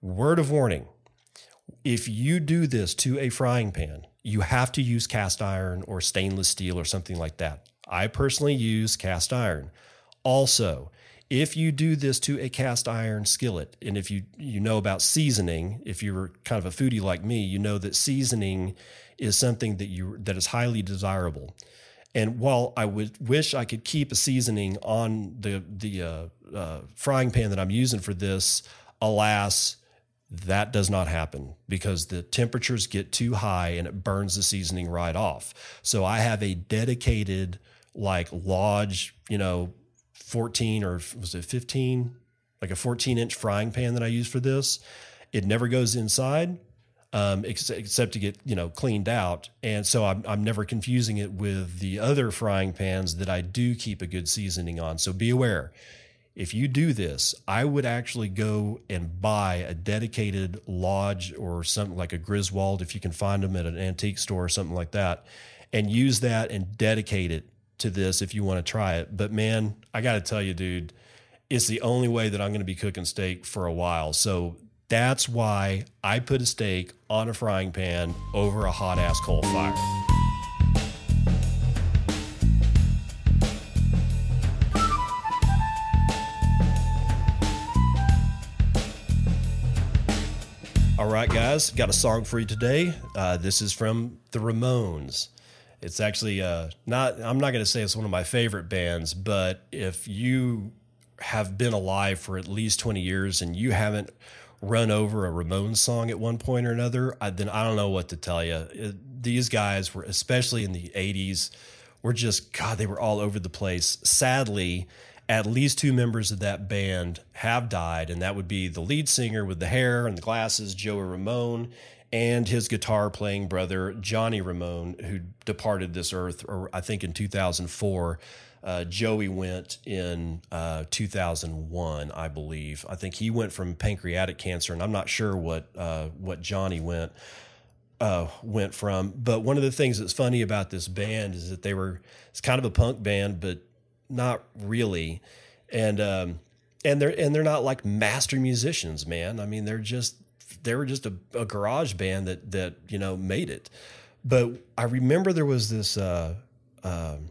Word of warning: if you do this to a frying pan, you have to use cast iron or stainless steel or something like that. I personally use cast iron. Also, if you do this to a cast iron skillet, and if you you know about seasoning, if you're kind of a foodie like me, you know that seasoning is something that you that is highly desirable. And while I would wish I could keep a seasoning on the the uh, uh, frying pan that I'm using for this, alas, that does not happen because the temperatures get too high and it burns the seasoning right off. So I have a dedicated like lodge, you know, 14 or was it 15, like a 14 inch frying pan that I use for this. It never goes inside um, ex- except to get you know cleaned out. And so I'm I'm never confusing it with the other frying pans that I do keep a good seasoning on. So be aware. If you do this, I would actually go and buy a dedicated lodge or something like a Griswold if you can find them at an antique store or something like that, and use that and dedicate it to this if you want to try it. But man, I got to tell you, dude, it's the only way that I'm going to be cooking steak for a while. So that's why I put a steak on a frying pan over a hot ass coal fire. Right, guys, got a song for you today. Uh, this is from the Ramones. It's actually uh, not, I'm not going to say it's one of my favorite bands, but if you have been alive for at least 20 years and you haven't run over a Ramones song at one point or another, I, then I don't know what to tell you. It, these guys were, especially in the 80s, were just, God, they were all over the place. Sadly, at least two members of that band have died, and that would be the lead singer with the hair and the glasses, Joey Ramone, and his guitar playing brother, Johnny Ramone, who departed this earth, or I think in 2004. Uh, Joey went in uh, 2001, I believe. I think he went from pancreatic cancer, and I'm not sure what uh, what Johnny went uh, went from. But one of the things that's funny about this band is that they were it's kind of a punk band, but not really, and um, and they're and they're not like master musicians, man. I mean, they're just they were just a, a garage band that that you know made it. But I remember there was this. Uh, um,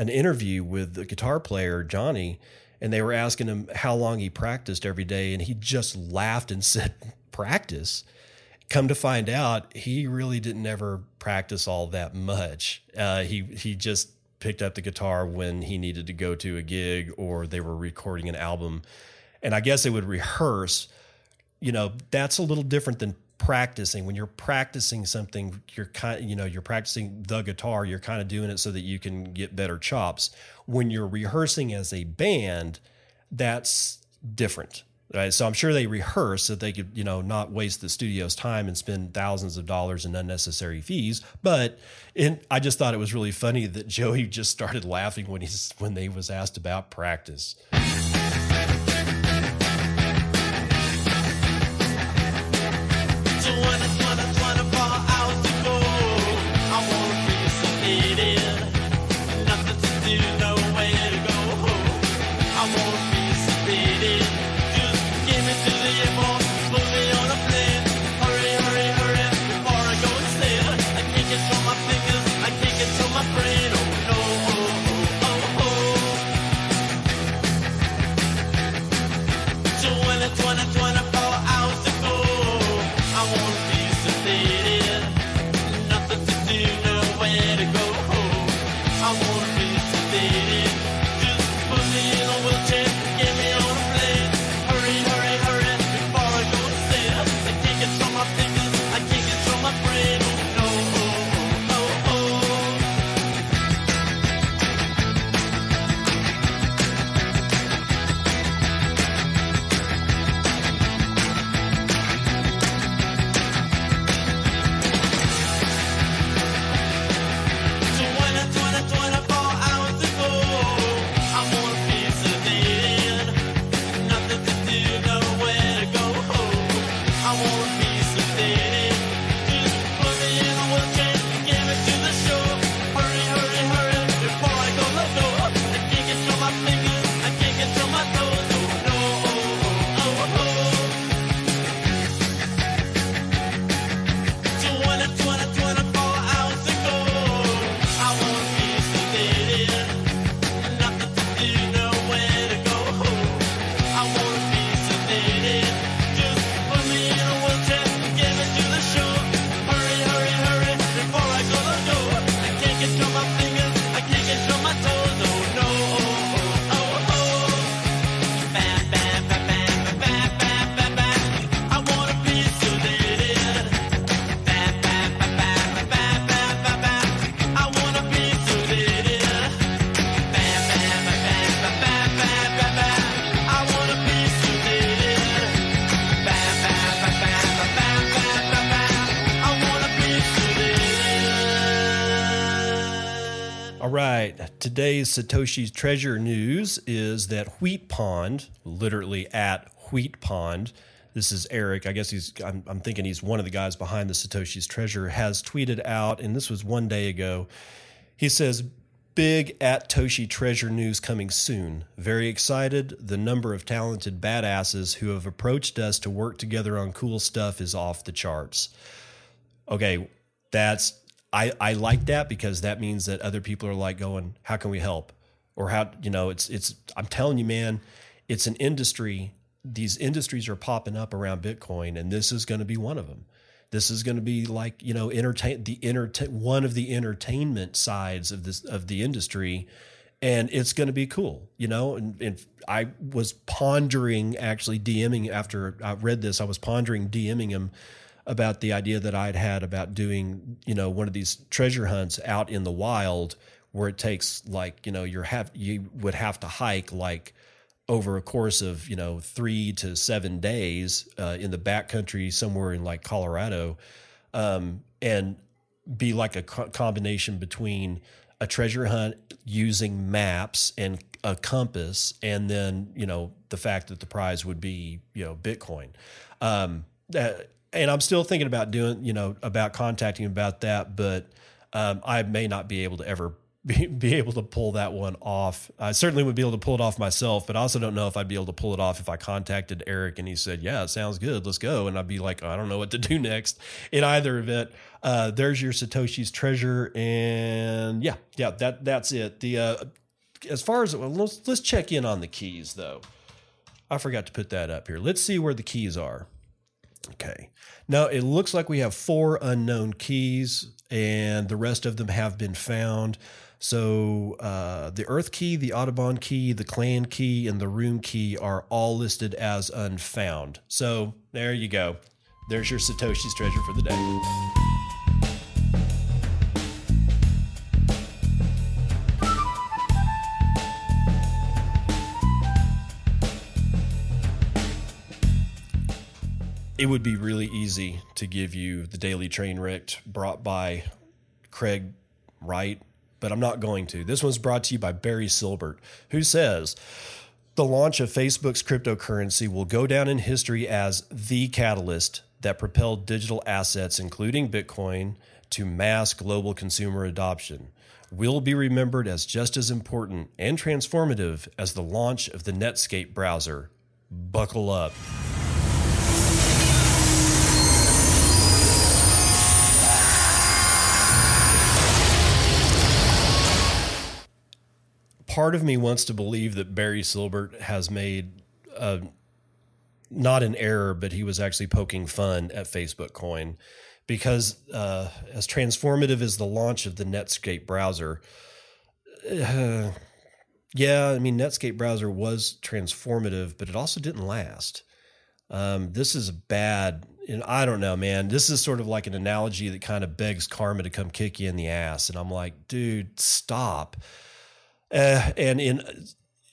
an interview with the guitar player Johnny, and they were asking him how long he practiced every day, and he just laughed and said, "Practice." come to find out, he really didn't ever practice all that much. Uh, he he just picked up the guitar when he needed to go to a gig or they were recording an album, and I guess they would rehearse. You know, that's a little different than practicing. When you're practicing something you're kind you know you're practicing the guitar you're kind of doing it so that you can get better chops. When you're rehearsing as a band that's different right? So i'm sure they rehearse so they could you know not waste the studio's time and spend thousands of dollars in unnecessary fees. But in, i just thought it was really funny that joey just started laughing when he's when they was asked about practice today's Satoshi's Treasure news is that Wheat Pond, literally at Wheat Pond, this is Eric. I guess he's, I'm, I'm, thinking he's one of the guys behind the Satoshi's Treasure, has tweeted out, and this was one day ago. He says, Big at Toshi Treasure news coming soon. Very excited. The number of talented badasses who have approached us to work together on cool stuff is off the charts. Okay, that's I, I like that because that means that other people are like going, how can we help? Or how, you know, it's, it's, I'm telling you, man, it's an industry. These industries are popping up around Bitcoin, and this is going to be one of them. This is going to be like, you know, entertain the entertain one of the entertainment sides of this, of the industry. And it's going to be cool, you know. And, and I was pondering actually DMing after I read this, I was pondering DMing him about the idea that I'd had about doing, you know, one of these treasure hunts out in the wild where it takes like, you know, you're have you would have to hike like over a course of, you know, 3 to 7 days uh, in the backcountry somewhere in like Colorado um, and be like a co- combination between a treasure hunt using maps and a compass and then, you know, the fact that the prize would be, you know, Bitcoin. Um, uh, and I'm still thinking about doing, you know, about contacting about that, but um, I may not be able to ever be, be, able to pull that one off. I certainly would be able to pull it off myself, but I also don't know if I'd be able to pull it off if I contacted Eric and he said, "Yeah, sounds good, let's go," and I'd be like, "I don't know what to do next." In either event, uh, there's your Satoshi's treasure, and yeah, yeah, that that's it. The uh, as far as let's let's check in on the keys though. I forgot to put that up here. Let's see where the keys are. Okay. Now it looks like we have four unknown keys, and the rest of them have been found. So uh, the Earth key, the Audubon key, the Clan key, and the Room key are all listed as unfound. So there you go. There's your Satoshi's treasure for the day. It would be really easy to give you the daily train wrecked brought by Craig Wright, but I'm not going to. This one's brought to you by Barry Silbert, who says the launch of Facebook's cryptocurrency will go down in history as the catalyst that propelled digital assets, including Bitcoin, to mass global consumer adoption. Will be remembered as just as important and transformative as the launch of the Netscape browser. Buckle up. Part of me wants to believe that Barry Silbert has made a, not an error, but he was actually poking fun at Facebook Coin because uh, as transformative as the launch of the Netscape browser, uh, yeah, I mean Netscape browser was transformative, but it also didn't last. Um, this is bad. And I don't know, man. This is sort of like an analogy that kind of begs karma to come kick you in the ass. And I'm like, dude, stop. Uh, and in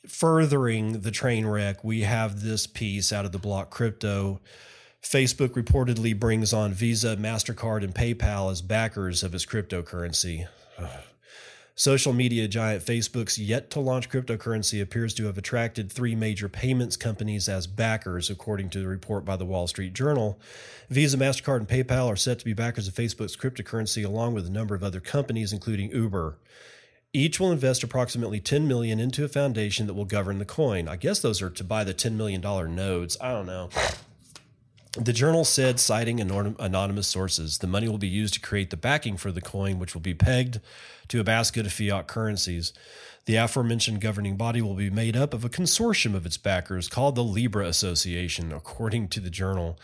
furthering the train wreck, we have this piece out of the block crypto. Facebook reportedly brings on Visa, MasterCard, and PayPal as backers of its cryptocurrency. Social media giant Facebook's yet to launch cryptocurrency appears to have attracted three major payments companies as backers, according to the report by the Wall Street Journal. Visa, MasterCard, and PayPal are set to be backers of Facebook's cryptocurrency, along with a number of other companies, including Uber. Each will invest approximately 10 million into a foundation that will govern the coin. I guess those are to buy the 10 million dollar nodes. I don't know. The journal said, citing anonymous sources, the money will be used to create the backing for the coin, which will be pegged to a basket of fiat currencies. The aforementioned governing body will be made up of a consortium of its backers called the Libra Association, according to the journal.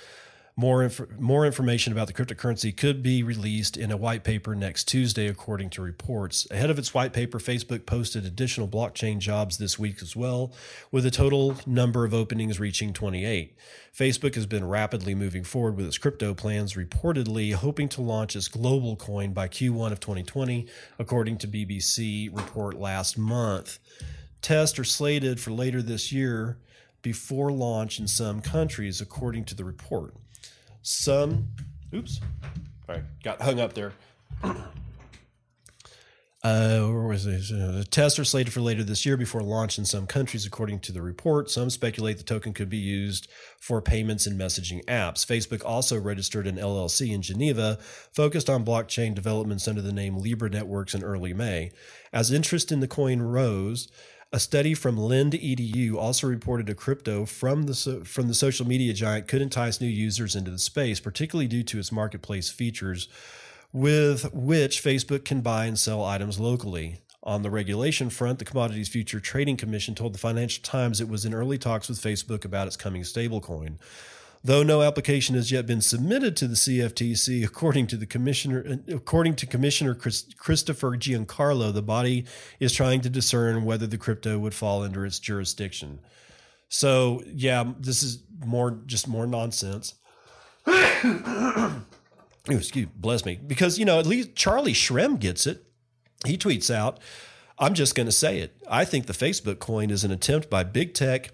More, inf- more information about the cryptocurrency could be released in a white paper next Tuesday, according to reports. Ahead of its white paper, Facebook posted additional blockchain jobs this week as well, with a total number of openings reaching 28. Facebook has been rapidly moving forward with its crypto plans, reportedly hoping to launch its global coin by Q1 of 2020, according to BBC report last month. Tests are slated for later this year before launch in some countries, according to the report. Some, oops, all right, got hung up there. Uh, where was this? Uh, the tests are slated for later this year before launch in some countries, according to the report. Some speculate the token could be used for payments and messaging apps. Facebook also registered an LLC in Geneva focused on blockchain developments under the name Libra Networks in early May. As interest in the coin rose, a study from LendEDU also reported a crypto from the from the social media giant could entice new users into the space, particularly due to its marketplace features, with which Facebook can buy and sell items locally. On the regulation front, the Commodities Future Trading Commission told the Financial Times it was in early talks with Facebook about its coming stablecoin. Though no application has yet been submitted to the CFTC, according to the commissioner, according to Commissioner Chris, Christopher Giancarlo, the body is trying to discern whether the crypto would fall under its jurisdiction. So, yeah, this is more just more nonsense. Excuse, bless me, because you know at least Charlie Shrem gets it. He tweets out, "I'm just going to say it. I think the Facebook coin is an attempt by big tech."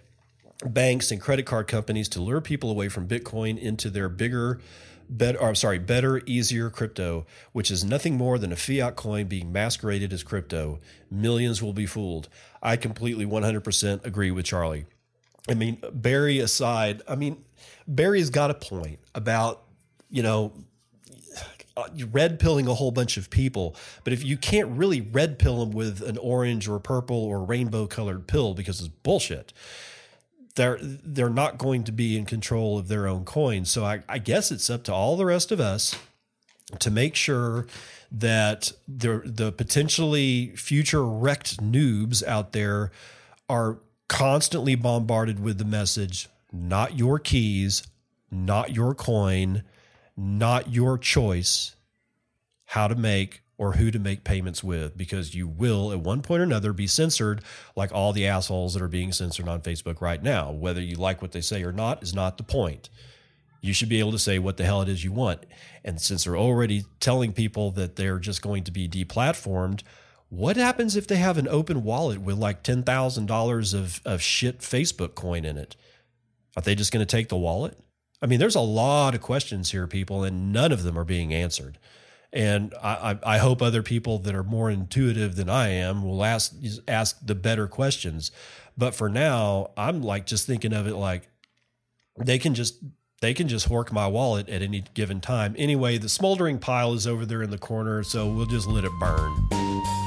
Banks and credit card companies to lure people away from Bitcoin into their bigger, better, or, sorry, better, easier crypto, which is nothing more than a fiat coin being masqueraded as crypto. Millions will be fooled. I completely 100% agree with Charlie. I mean, Barry aside, I mean, Barry's got a point about, you know, uh, red pilling a whole bunch of people, but if you can't really red pill them with an orange or purple or rainbow colored pill because it's bullshit they're they're not going to be in control of their own coin. So I, I guess it's up to all the rest of us to make sure that the the potentially future wrecked noobs out there are constantly bombarded with the message not your keys not your coin, not your choice how to make or who to make payments with because you will at one point or another be censored like all the assholes that are being censored on Facebook right now. Whether you like what they say or not is not the point. You should be able to say what the hell it is you want. And since they're already telling people that they're just going to be deplatformed, what happens if they have an open wallet with like $10,000 of, of shit Facebook coin in it? Are they just going to take the wallet? I mean, there's a lot of questions here, people, and none of them are being answered. And I, I hope other people that are more intuitive than I am will ask ask the better questions. But for now, I'm like just thinking of it like they can just they can just hork my wallet at any given time. Anyway, the smoldering pile is over there in the corner, so we'll just let it burn.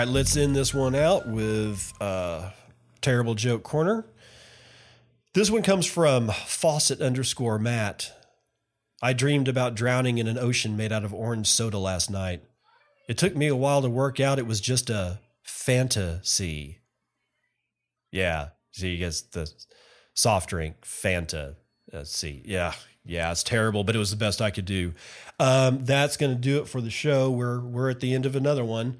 Right, let's end this one out with uh, terrible joke corner. This one comes from faucet underscore Matt. I dreamed about drowning in an ocean made out of orange soda last night. It took me a while to work out it was just a fantasy. Yeah, see, you guess the soft drink Fanta. Let's see. Yeah, yeah, it's terrible, but it was the best I could do. Um, that's going to do it for the show. We're we're at the end of another one.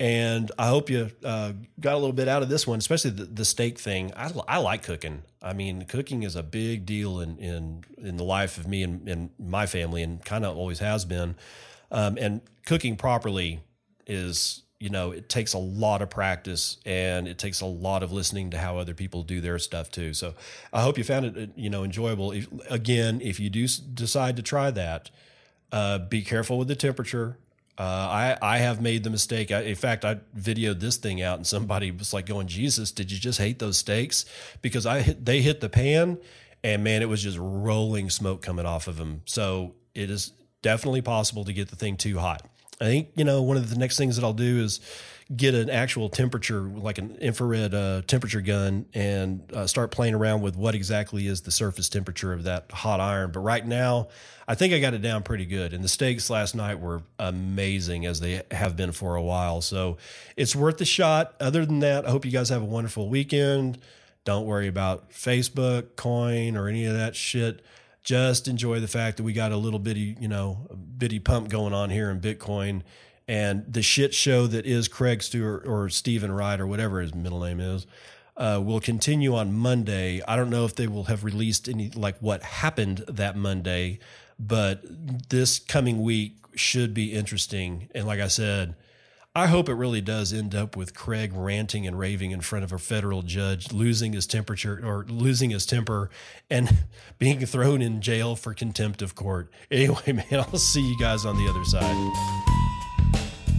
And I hope you uh, got a little bit out of this one, especially the, the steak thing. I, I like cooking. I mean, cooking is a big deal in in, in the life of me and, and my family, and kind of always has been. Um, and cooking properly is, you know, it takes a lot of practice and it takes a lot of listening to how other people do their stuff too. So I hope you found it, you know, enjoyable. If, again, if you do decide to try that, uh, be careful with the temperature. Uh, I I have made the mistake. I, in fact, I videoed this thing out, and somebody was like, "Going, Jesus, did you just hate those steaks?" Because I hit, they hit the pan, and man, it was just rolling smoke coming off of them. So it is definitely possible to get the thing too hot. I think you know one of the next things that I'll do is get an actual temperature, like an infrared uh, temperature gun, and uh, start playing around with what exactly is the surface temperature of that hot iron. But right now, I think I got it down pretty good. And the steaks last night were amazing, as they have been for a while. So it's worth the shot. Other than that, I hope you guys have a wonderful weekend. Don't worry about Facebook, coin, or any of that shit just enjoy the fact that we got a little bitty, you know, bitty pump going on here in Bitcoin and the shit show that is Craig Stewart or Stephen Wright or whatever his middle name is uh, will continue on Monday. I don't know if they will have released any like what happened that Monday, but this coming week should be interesting. And like I said, I hope it really does end up with Craig ranting and raving in front of a federal judge, losing his temperature or losing his temper and being thrown in jail for contempt of court. Anyway, man, I'll see you guys on the other side.